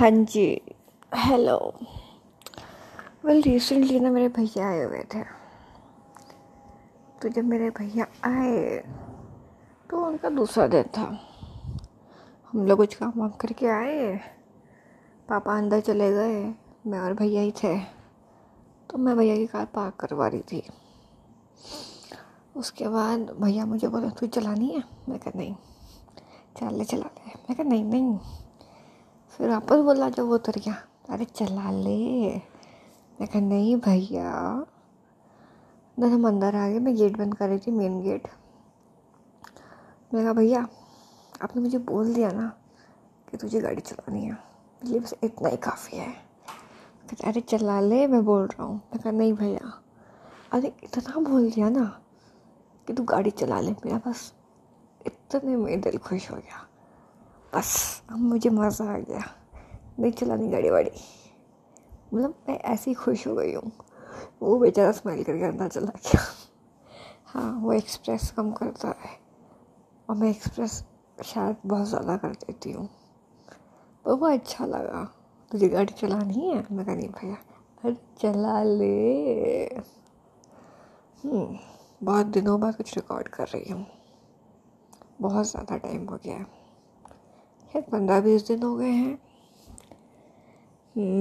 हाँ जी। Hello well recently ना मेरे भैया आए हुए थे। तो जब मेरे भैया आए तो उनका दूसरा दिन था। हम लोग कुछ काम वाम करके आए। पापा अंदर चले गए। मैं और भैया ही थे। तो मैं भैया की कार पार्क करवा रही थी। उसके बाद भैया मुझे बोला, तू चलानी है? मैं कहा, नहीं। चल ले, चला ले। मैं कहा, नहीं नहीं। फिर वापस बोला जब वो उतर गया, अरे चला ले। मैं कहा, नहीं भैया। जब हम अंदर आ गए, मैं गेट बंद कर रही थी, मेन गेट। मैं कहा, भैया, आपने मुझे बोल दिया ना कि तुझे गाड़ी चलानी है। इसलिए बस इतना ही काफ़ी है। कहते अरे चला ले, मैं बोल रहा हूँ। मैं कहा, नहीं भैया। अरे इतना बोल दिया ना कि तू गाड़ी चला ले मेरा बस। इतने में दिल खुश हो गया। बस अब मुझे मज़ा आ गया। नहीं चलानी गाड़ी वाड़ी। मतलब मैं ऐसी खुश हो गई हूँ। वो बेचारा स्माइल करके अंदर चला गया। हाँ वो एक्सप्रेस कम करता है। और मैं एक्सप्रेस शायद बहुत ज़्यादा कर देती हूँ। पर वो अच्छा लगा। तुझे गाड़ी चलानी है? मैं कहा नहीं भैया अरे चला ले। हम्म, बहुत दिनों बाद कुछ रिकॉर्ड कर रही हूँ। बहुत ज़्यादा टाइम हो गया है। शायद पंद्रह बीस दिन हो गए हैं।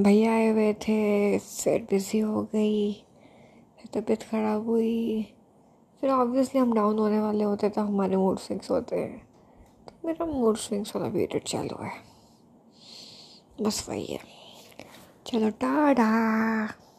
भैया आए हुए थे, फिर बिज़ी हो गई, फिर तबीयत ख़राब हुई। फिर ऑब्वियसली हम डाउन होने वाले होते तो हमारे मूड स्विंग्स होते हैं। तो मेरा मूड स्विंग्स वाला पीरियड चालू है। बस वही है। चलो टाटा